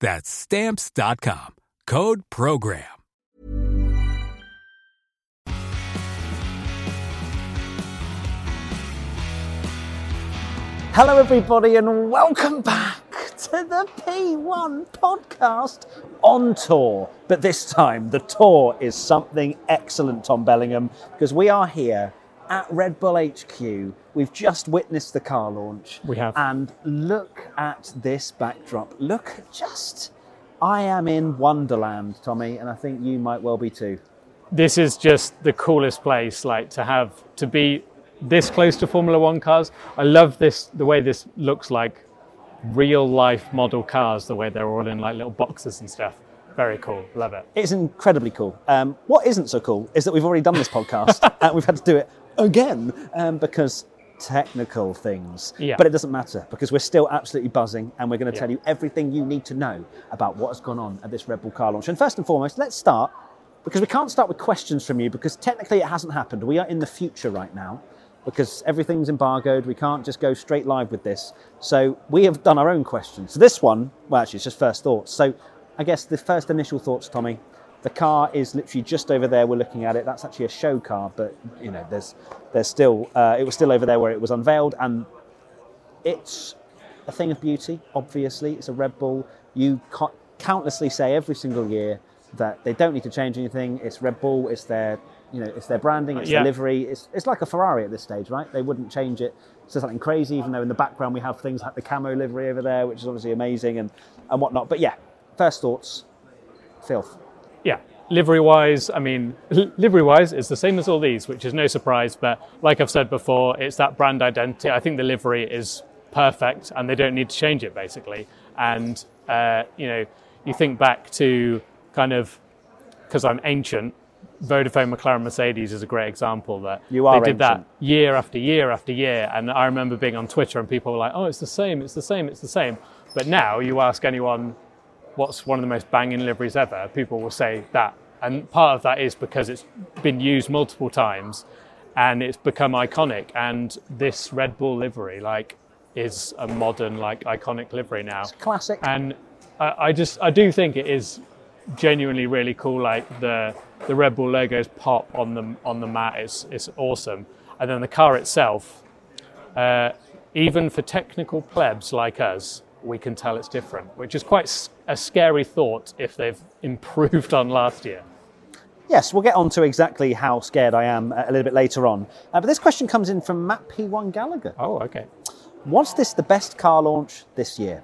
That's Stamps.com. Code Program. Hello, everybody, and welcome back to the P1 podcast on tour. But this time, the tour is something excellent, Tom Bellingham, because we are here at Red Bull HQ. We've just witnessed the car launch. We have. And look at this backdrop. Look just. I am in Wonderland, Tommy, and I think you might well be too. This is just the coolest place, like to have to be this close to Formula One cars. I love this, the way this looks like real life model cars, the way they're all in like little boxes and stuff. Very cool. Love it. It's incredibly cool. Um, what isn't so cool is that we've already done this podcast and we've had to do it again um, because technical things. Yeah. But it doesn't matter because we're still absolutely buzzing and we're going to Yeah. tell you everything you need to know about what has gone on at this Red Bull car launch. And first and foremost, let's start because we can't start with questions from you because technically it hasn't happened. We are in the future right now because everything's embargoed. We can't just go straight live with this. So we have done our own questions. So this one, well, actually, it's just first thoughts. So I guess the first initial thoughts, Tommy. The car is literally just over there. We're looking at it. That's actually a show car, but you know, there's there's still uh, it was still over there where it was unveiled, and it's a thing of beauty. Obviously, it's a Red Bull. You ca- countlessly say every single year that they don't need to change anything. It's Red Bull. It's their you know it's their branding. It's Yeah. their livery. It's it's like a Ferrari at this stage, right? They wouldn't change it to something crazy, even though in the background we have things like the camo livery over there, which is obviously amazing and and whatnot. But yeah, first thoughts, filth. Yeah. Livery wise, I mean, livery wise, it's the same as all these, which is no surprise. But like I've said before, it's that brand identity. I think the livery is perfect and they don't need to change it basically. And, uh, you know, you think back to kind of, because I'm ancient, Vodafone, McLaren, Mercedes is a great example that You are they did that year after year after year. And I remember being on Twitter and people were like, oh, it's the same, it's the same, it's the same. But now you ask anyone what's one of the most banging liveries ever, people will say that. And part of that is because it's been used multiple times and it's become iconic. And this Red Bull livery, like, is a modern, like, iconic livery now. Classic. And I, I just, I do think it is genuinely really cool. Like the the Red Bull logos pop on the on the mat. It's it's awesome. And then the car itself, uh, even for technical plebs like us, we can tell it's different, which is quite a scary thought if they've improved on last year. Yes, we'll get on to exactly how scared I am uh, a little bit later on. Uh, but this question comes in from Matt P1 Gallagher. Oh, okay. Was this the best car launch this year?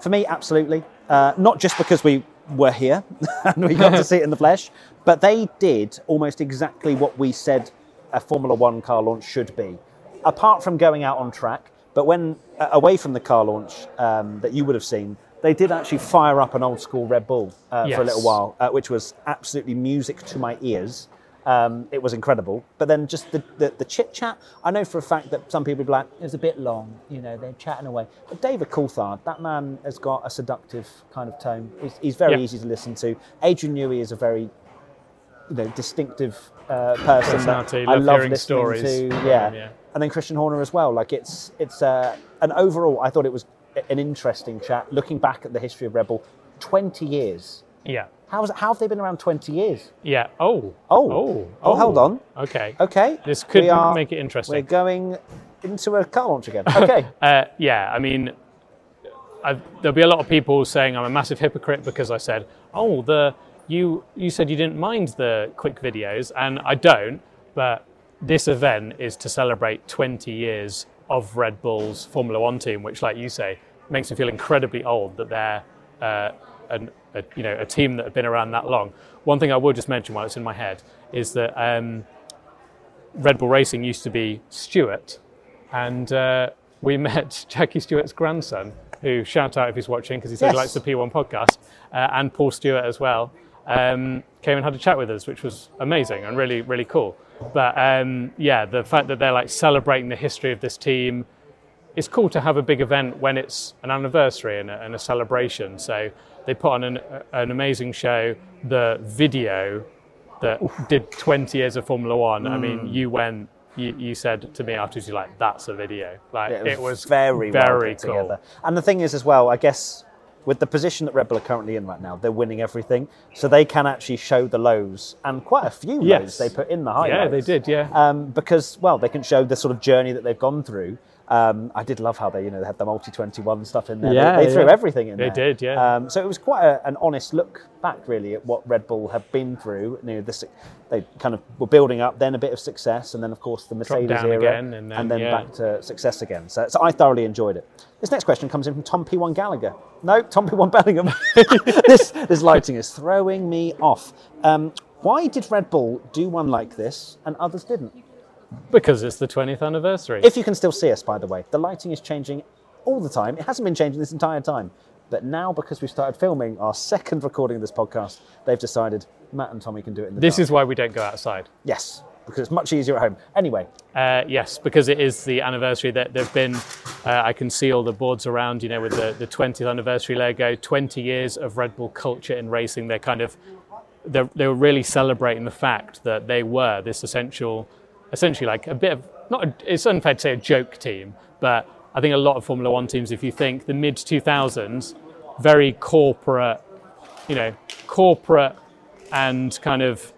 For me, absolutely. Uh, not just because we were here and we got to see it in the flesh, but they did almost exactly what we said a Formula One car launch should be. Apart from going out on track, but when uh, away from the car launch um, that you would have seen, they did actually fire up an old school Red Bull uh, for a little while, uh, which was absolutely music to my ears. Um, it was incredible. But then just the, the, the chit chat, I know for a fact that some people would be like, it was a bit long, you know, they're chatting away. But David Coulthard, that man has got a seductive kind of tone. He's, he's very Yeah. easy to listen to. Adrian Newey is a very you know, distinctive uh, person Personality, I love listening stories to. Yeah. yeah. And then Christian Horner as well. Like it's it's uh, an overall, I thought it was an interesting chat. Looking back at the history of Red Bull, twenty years. Yeah. How, is, how have they been around twenty years? Yeah. Oh. Oh. Oh. Oh, hold on. Okay. Okay, This could are- make it interesting. We're going into a car launch again. Okay, Uh, yeah, I mean, i there'll be a lot of people saying I'm a massive hypocrite because I said, oh, the you you said you didn't mind the quick videos, and I don't, but this event is to celebrate 20 years of Red Bull's Formula One team, which, like you say, makes me feel incredibly old that they're uh, an, a, you know a team that have been around that long. One thing I will just mention while it's in my head is that um, Red Bull Racing used to be Stewart, and uh, we met Jackie Stewart's grandson, who shout out if he's watching because he said he likes the P1 podcast, uh, and Paul Stewart as well. Um, came and had a chat with us, which was amazing and really, really cool. But um, yeah, the fact that they're like celebrating the history of this team, it's cool to have a big event when it's an anniversary and a, and a celebration. So they put on an, an amazing show. The video that did 20 years of Formula One. I Mm. mean, you went. You, you said to me afterwards, you're like, "That's a video." Like Yeah, it was very, very put cool. together. And the thing is, as well, I guess with the position that Red Bull are currently in right now, they're winning everything, so they can actually show the lows and quite a few Yes. lows they put in the highlights. Yeah, they did. Yeah. um, because well, they can show the sort of journey that they've gone through. Um, I did love how they, you know, they had the multi twenty one stuff in there. They- Yeah, they, threw yeah. everything in They there. did, yeah. Um, so it was quite a, an honest look back, really, at what Red Bull had been through. You know, the, they kind of were building up, then a bit of success, and then of course the Mercedes era, again, and then, yeah. back to success again. So, so I thoroughly enjoyed it. This next question comes in from Tom P1 Gallagher. No, Tom P1 Bellingham. this, this lighting is throwing me off. Um, why did Red Bull do one like this and others didn't? Because it's the 20th anniversary. If you can still see us, by the way, the lighting is changing all the time. It hasn't been changing this entire time. But now, because we've started filming our second recording of this podcast, they've decided Matt and Tommy can do it in the this dark. is why we don't go outside. Yes, because it's much easier at home. Anyway, Uh, yes, because it is the anniversary that there've been. Uh, I can see all the boards around, you know, with the, the 20th anniversary logo. 20 years of Red Bull culture in racing. They're kind of they're, they were really celebrating the fact that they were this essential, essentially like a bit of not. A, it's unfair to say a joke team, but I think a lot of Formula One teams, if you think the mid 2000s, very corporate, you know, corporate and kind of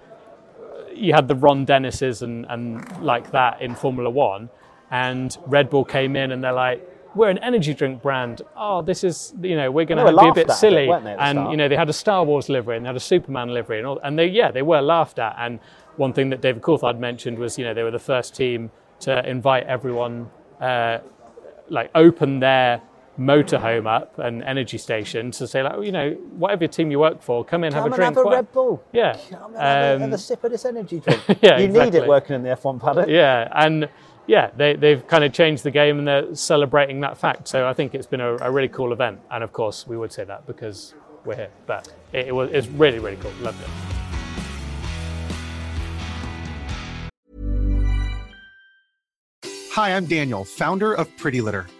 you had the Ron Dennises and, and like that in Formula One, and Red Bull came in and they're like, we're an energy drink brand. Oh, this is you know we're going to be a bit a silly, they, and start? you know they had a Star Wars livery and they had a Superman livery and all, and they yeah they were laughed at. And one thing that David Coulthard mentioned was you know they were the first team to invite everyone, uh, like open their motorhome up and energy station to say like oh, you know whatever team you work for come in have come a and drink have a What- Red Bull. yeah Come and have, a, Um, have a sip of this energy drink. Yeah, you need it working in the F1 paddock. yeah, and yeah, they, they've kind of changed the game and they're celebrating that fact. So I think it's been a, a really cool event. And of course, we would say that because we're here. But it, it was it's really really cool. Loved it. Hi, I'm Daniel, founder of Pretty Litter.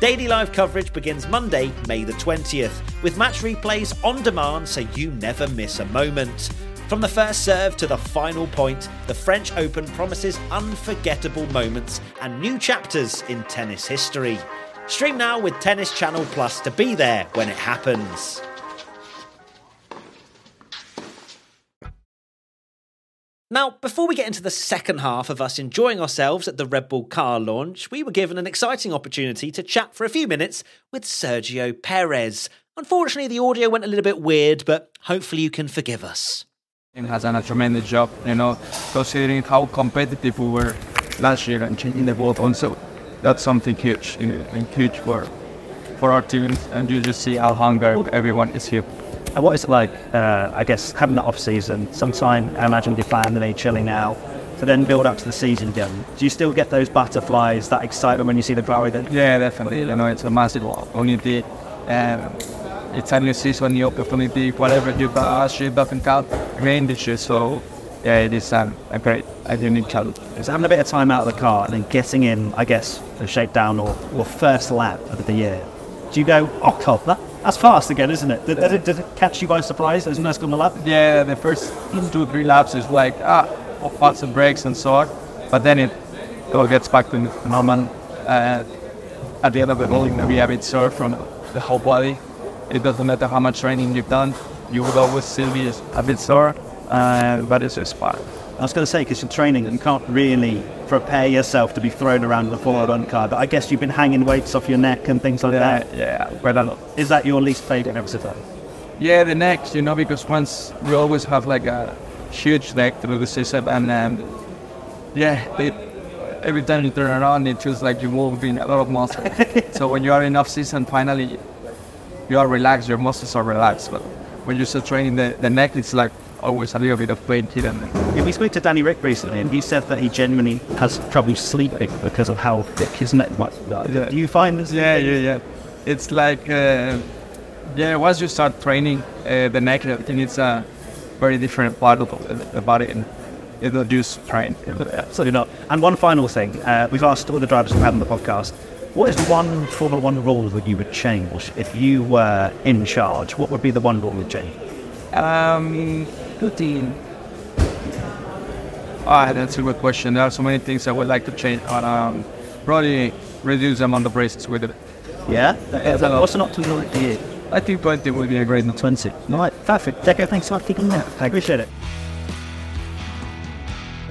Daily live coverage begins Monday, May the 20th, with match replays on demand so you never miss a moment. From the first serve to the final point, the French Open promises unforgettable moments and new chapters in tennis history. Stream now with Tennis Channel Plus to be there when it happens. Now, before we get into the second half of us enjoying ourselves at the Red Bull car launch, we were given an exciting opportunity to chat for a few minutes with Sergio Perez. Unfortunately, the audio went a little bit weird, but hopefully you can forgive us. He has done a tremendous job, you know, considering how competitive we were last year and changing the world also. That's something huge, and huge for for our team, and you just see how hungry everyone is here. And what is it like, uh, I guess, having that off season? Sometime, I imagine, you're playing chilling now, to then build up to the season again. Do you still get those butterflies, that excitement when you see the glory? Then? Yeah, definitely. You know, it's a massive opportunity. Um, it's a new season, new opportunity. Whatever you last year doesn't count again this year. So, yeah, it is um, a great, a unique challenge. So having a bit of time out of the car and then getting in, I guess, the shakedown or, or first lap of the year. Do you go, oh, God, that, that's fast again, isn't it? Does, it? it catch you by surprise as nice going to lap? Yeah, the first two, or three laps is like, ah, lots of brakes and so on. But then it all gets back to normal. Uh, at the end of the rolling, we have it sore from the whole body. It doesn't matter how much training you've done, you will always still be a bit sore, uh, but it's just fun. I was going to say, because you're training, you can't really prepare yourself to be thrown around in a Formula One car, but I guess you've been hanging weights off your neck and things like yeah, that. Yeah, quite a lot. Is that your least favourite episode? Yeah, the neck, you know, because once we always have like a huge neck through the system, and um, yeah, it, every time you turn around, it feels like you're moving a lot of muscle. so when you are in off season, finally you are relaxed, your muscles are relaxed. But when you start training the, the neck, it's like always a little bit of pain here and there. Yeah, we spoke to Danny Ric recently, and he said that he genuinely has trouble sleeping because of how thick his neck might be. Do you find this? Yeah, yeah, yeah. It's like, uh, yeah, once you start training uh, the neck, I think it's a very different part of the body. And, It'll do train. Absolutely not. And one final thing uh, we've asked all the drivers who have on the podcast what is one Formula One rule that you would change if you were in charge? What would be the one rule you would change? Um, 15. Ah, uh, that's a good question. There are so many things I would like to change, but um, probably reduce the amount of braces with it. Yeah? That's uh, what's an optimal year? I think 20 would be a great number. 20. Right, perfect. Checo, thanks for taking that. I appreciate it.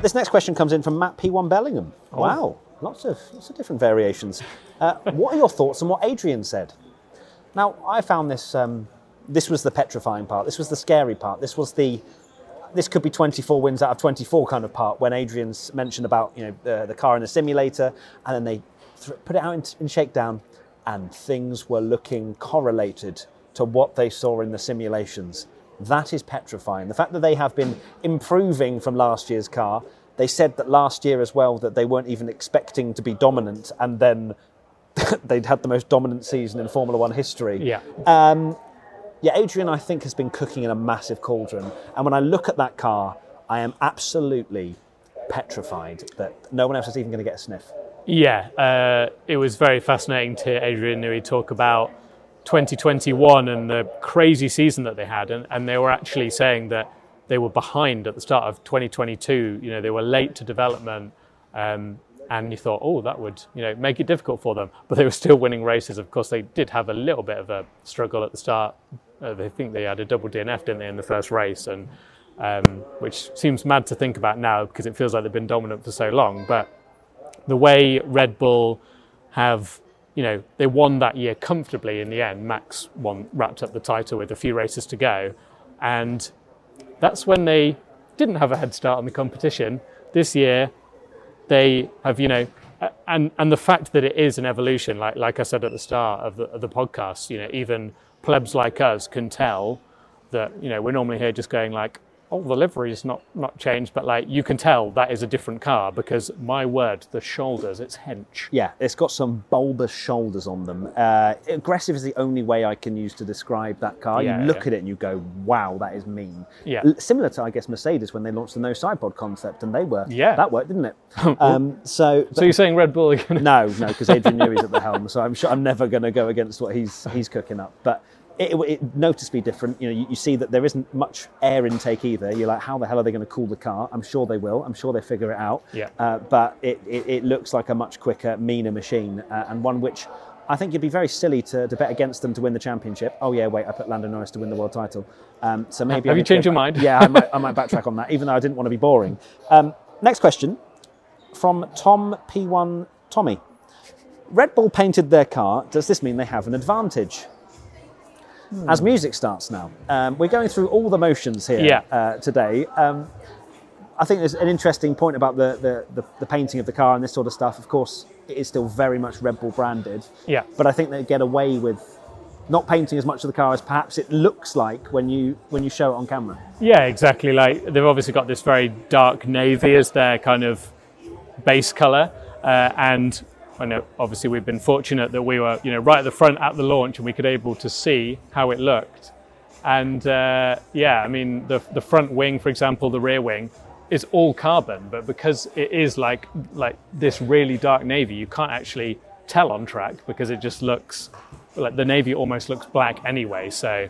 This next question comes in from Matt P1 Bellingham. Oh. Wow, lots of, lots of different variations. Uh, what are your thoughts on what Adrian said? Now, I found this, um, this was the petrifying part, this was the scary part, this was the this could be 24 wins out of 24 kind of part when Adrian's mentioned about you know the, the car in the simulator, and then they th- put it out in, in shakedown, and things were looking correlated to what they saw in the simulations. That is petrifying. The fact that they have been improving from last year's car. They said that last year as well that they weren't even expecting to be dominant, and then they'd had the most dominant season in Formula One history. Yeah. Um, yeah, Adrian, I think, has been cooking in a massive cauldron. And when I look at that car, I am absolutely petrified that no one else is even going to get a sniff. Yeah, uh, it was very fascinating to Adrian Newey talk about 2021 and the crazy season that they had, and, and they were actually saying that they were behind at the start of 2022. You know, they were late to development, um, and you thought, oh, that would you know make it difficult for them. But they were still winning races. Of course, they did have a little bit of a struggle at the start. Uh, they think they had a double DNF, didn't they, in the first race, and um, which seems mad to think about now because it feels like they've been dominant for so long. But the way Red Bull have you know, they won that year comfortably in the end. Max won, wrapped up the title with a few races to go. And that's when they didn't have a head start on the competition. This year, they have, you know, and, and the fact that it is an evolution, like, like I said at the start of the, of the podcast, you know, even plebs like us can tell that, you know, we're normally here just going like, oh, the livery is not, not changed, but like you can tell that is a different car because my word, the shoulders, it's hench. Yeah, it's got some bulbous shoulders on them. Uh, aggressive is the only way I can use to describe that car. Yeah, you look yeah. at it and you go, wow, that is mean. Yeah. L- similar to, I guess, Mercedes when they launched the no sidepod concept and they were, Yeah. that worked, didn't it? um, so, So you're saying Red Bull to. no, no, because Adrian Newey's at the helm, so I'm sure I'm never going to go against what he's he's cooking up. But it, it, it noticeably different. You know, you, you see that there isn't much air intake either. You're like, how the hell are they going to cool the car? I'm sure they will. I'm sure they figure it out. Yeah. Uh, but it, it, it looks like a much quicker, meaner machine, uh, and one which I think you'd be very silly to, to bet against them to win the championship. Oh yeah, wait, I put Lando Norris to win the world title. Um, so maybe Have I you changed your mind? Yeah, I might, I might backtrack on that, even though I didn't want to be boring. Um, next question from Tom P1 Tommy. Red Bull painted their car. Does this mean they have an advantage? As music starts now, um, we're going through all the motions here Yeah. uh, today. Um, I think there's an interesting point about the, the, the, the painting of the car and this sort of stuff. Of course, it is still very much Red Bull branded. Yeah. But I think they get away with not painting as much of the car as perhaps it looks like when you when you show it on camera. Yeah, exactly. Like they've obviously got this very dark navy as their kind of base color, uh, and I know obviously we've been fortunate that we were you know right at the front at the launch and we could able to see how it looked. And uh, yeah, I mean the the front wing, for example, the rear wing is all carbon, but because it is like like this really dark navy, you can't actually tell on track because it just looks like the navy almost looks black anyway. So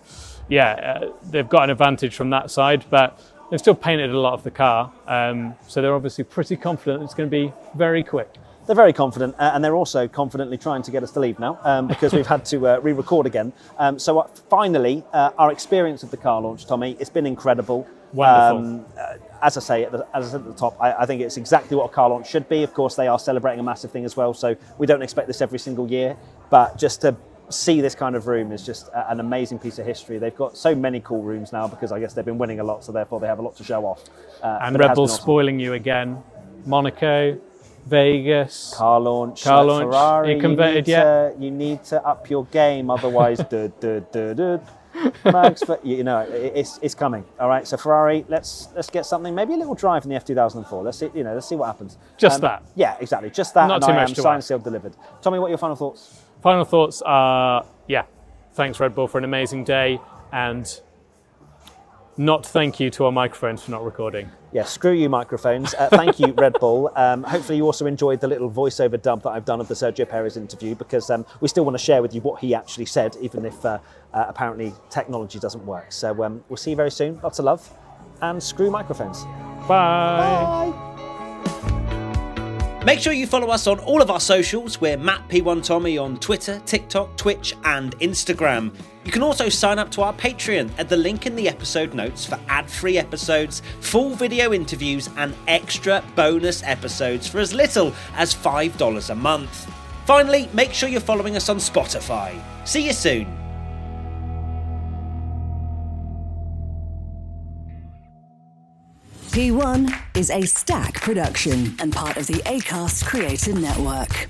yeah, uh, they've got an advantage from that side, but they've still painted a lot of the car, um, so they're obviously pretty confident it's going to be very quick. They're very confident, uh, and they're also confidently trying to get us to leave now um, because we've had to uh, re-record again. Um, so uh, finally, uh, our experience of the car launch, Tommy, it's been incredible. Wonderful. uh, as I say, at the, as I said at the top, I, I think it's exactly what a car launch should be. Of course, they are celebrating a massive thing as well, so we don't expect this every single year. But just to see this kind of room is just a- an amazing piece of history. They've got so many cool rooms now because I guess they've been winning a lot, so therefore they have a lot to show off. Uh, And Red awesome. spoiling you again. Monaco, Vegas. car launch. Car like launch. Ferrari, You converted you yet? To, you need to up your game, otherwise, duh, duh, duh, duh. Max, but you know, it's, it's coming. All right, so Ferrari, let's let's get something, maybe a little drive in the F2004. Let's see, you know, let's see what happens. Um, Just that. Yeah, exactly, just that. Not and too I much am to signed, sealed, delivered. Tommy, what are your final thoughts? Final thoughts are yeah, thanks Red Bull for an amazing day, and not thank you to our microphones for not recording. Yeah, screw you, microphones. Uh, thank you, Red Bull. Um, hopefully, you also enjoyed the little voiceover dub that I've done of the Sergio Perez interview because um, we still want to share with you what he actually said, even if uh, uh, apparently technology doesn't work. So um, we'll see you very soon. Lots of love, and screw microphones. Bye. Make sure you follow us on all of our socials. We're Matt P1 Tommy on Twitter, TikTok, Twitch, and Instagram. You can also sign up to our Patreon at the link in the episode notes for ad free episodes, full video interviews, and extra bonus episodes for as little as $5 a month. Finally, make sure you're following us on Spotify. See you soon. P1 is a Stak production and part of the ACAST Creator Network.